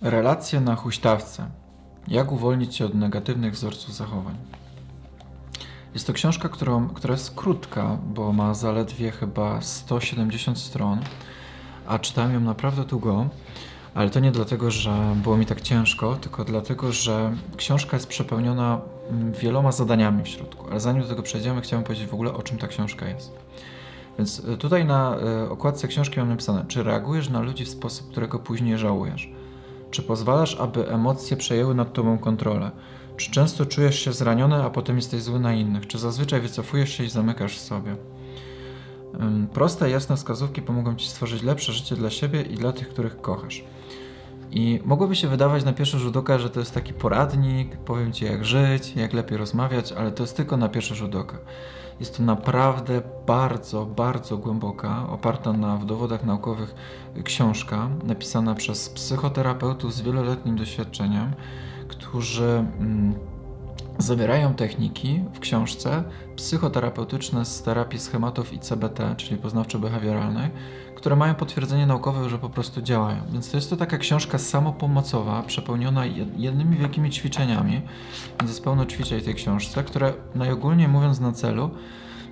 Relacje na huśtawce. Jak uwolnić się od negatywnych wzorców zachowań? Jest to książka, którą, która jest krótka, bo ma zaledwie chyba 170 stron, a czytałem ją naprawdę długo, ale to nie dlatego, że było mi tak ciężko, tylko dlatego, że książka jest przepełniona mm, wieloma zadaniami w środku. Ale zanim do tego przejdziemy, chciałem powiedzieć w ogóle, o czym ta książka jest. Więc e, tutaj na e, okładce książki mam napisane, czy reagujesz na ludzi w sposób, którego później żałujesz? Czy pozwalasz, aby emocje przejęły nad tobą kontrolę? Czy często czujesz się zraniony, a potem jesteś zły na innych? Czy zazwyczaj wycofujesz się i zamykasz w sobie? Proste, jasne wskazówki pomogą ci stworzyć lepsze życie dla siebie i dla tych, których kochasz. I mogłoby się wydawać na pierwszy rzut oka, że to jest taki poradnik, powiem ci jak żyć, jak lepiej rozmawiać, ale to jest tylko na pierwszy rzut oka. Jest to naprawdę bardzo, bardzo głęboka, oparta na w dowodach naukowych książka, napisana przez psychoterapeutów z wieloletnim doświadczeniem, którzy mm, zawierają techniki w książce psychoterapeutyczne z terapii schematów i CBT, czyli poznawczo-behawioralnej, które mają potwierdzenie naukowe, że po prostu działają. Więc to jest to taka książka samopomocowa, przepełniona jednymi wielkimi ćwiczeniami, więc jest pełno ćwiczeń w tej książce, które najogólniej mówiąc na celu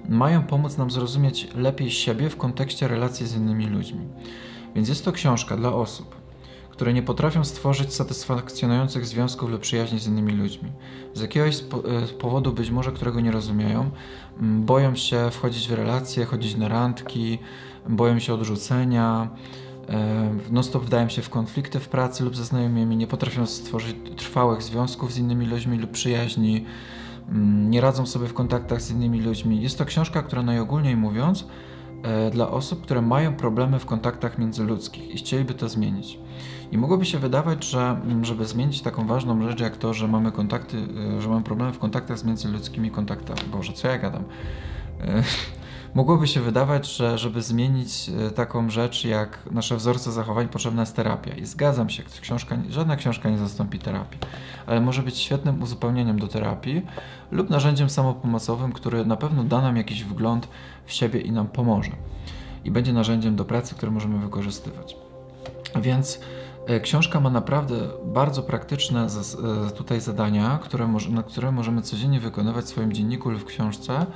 mają pomóc nam zrozumieć lepiej siebie w kontekście relacji z innymi ludźmi. Więc jest to książka dla osób, które nie potrafią stworzyć satysfakcjonujących związków lub przyjaźni z innymi ludźmi. Z jakiegoś e, powodu, być może którego nie rozumieją, boją się wchodzić w relacje, chodzić na randki, boją się odrzucenia, e, non-stop wdają się w konflikty w pracy lub ze znajomymi, nie potrafią stworzyć trwałych związków z innymi ludźmi lub przyjaźni, nie radzą sobie w kontaktach z innymi ludźmi. Jest to książka, która najogólniej mówiąc, dla osób, które mają problemy w kontaktach międzyludzkich i chcieliby to zmienić. I mogłoby się wydawać, że żeby zmienić taką ważną rzecz jak to, że mamy kontakty, e, że mamy problemy w kontaktach z międzyludzkimi kontaktami, Boże, co ja gadam? Mogłoby się wydawać, że żeby zmienić e, taką rzecz jak nasze wzorce zachowań, potrzebna jest terapia. I zgadzam się, książka, żadna książka nie zastąpi terapii, ale może być świetnym uzupełnieniem do terapii lub narzędziem samopomocowym, który na pewno da nam jakiś wgląd w siebie i nam pomoże. I będzie narzędziem do pracy, które możemy wykorzystywać. Więc e, Książka ma naprawdę bardzo praktyczne e, tutaj zadania, które, na które możemy codziennie wykonywać w swoim dzienniku lub w książce,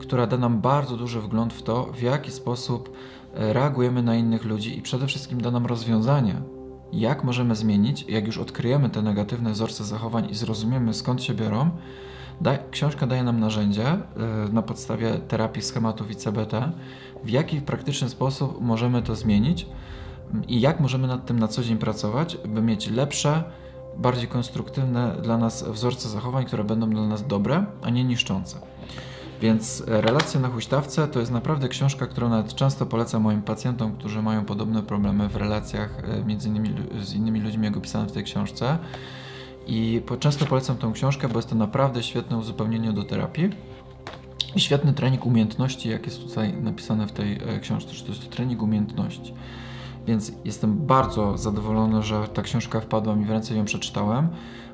która da nam bardzo duży wgląd w to, w jaki sposób e, reagujemy na innych ludzi i przede wszystkim da nam rozwiązanie, jak możemy zmienić, jak już odkryjemy te negatywne wzorce zachowań i zrozumiemy skąd się biorą. Da, książka daje nam narzędzie y, na podstawie terapii schematów i CBT, w jaki praktyczny sposób możemy to zmienić i jak możemy nad tym na co dzień pracować, by mieć lepsze, bardziej konstruktywne dla nas wzorce zachowań, które będą dla nas dobre, a nie niszczące. Więc e, Relacje na huśtawce to jest naprawdę książka, którą nawet często polecam moim pacjentom, którzy mają podobne problemy w relacjach e, między innymi z innymi ludźmi, jak opisane w tej książce. I często polecam tą książkę, bo jest to naprawdę świetne uzupełnienie do terapii i świetny trening umiejętności, jak jest tutaj napisane w tej e, książce, że to jest to trening umiejętności. Więc jestem bardzo zadowolony, że ta książka wpadła mi w ręce i ją przeczytałem,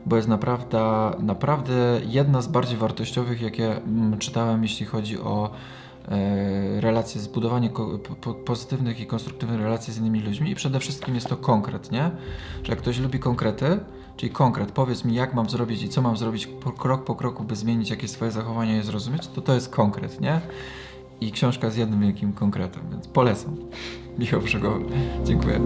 bo jest naprawdę, naprawdę jedna z bardziej wartościowych, jakie mm, czytałem, jeśli chodzi o e, relacje, zbudowanie pozytywnych i konstruktywnych relacji z innymi ludźmi i przede wszystkim jest to konkret, nie? Że jak ktoś lubi konkrety, czyli konkret, powiedz mi jak mam zrobić i co mam zrobić krok po kroku, by zmienić jakieś swoje zachowania i zrozumieć, to to jest konkret, nie? I książka z jednym wielkim konkretem, więc polecam. Michał Brzegowy. Dziękuję.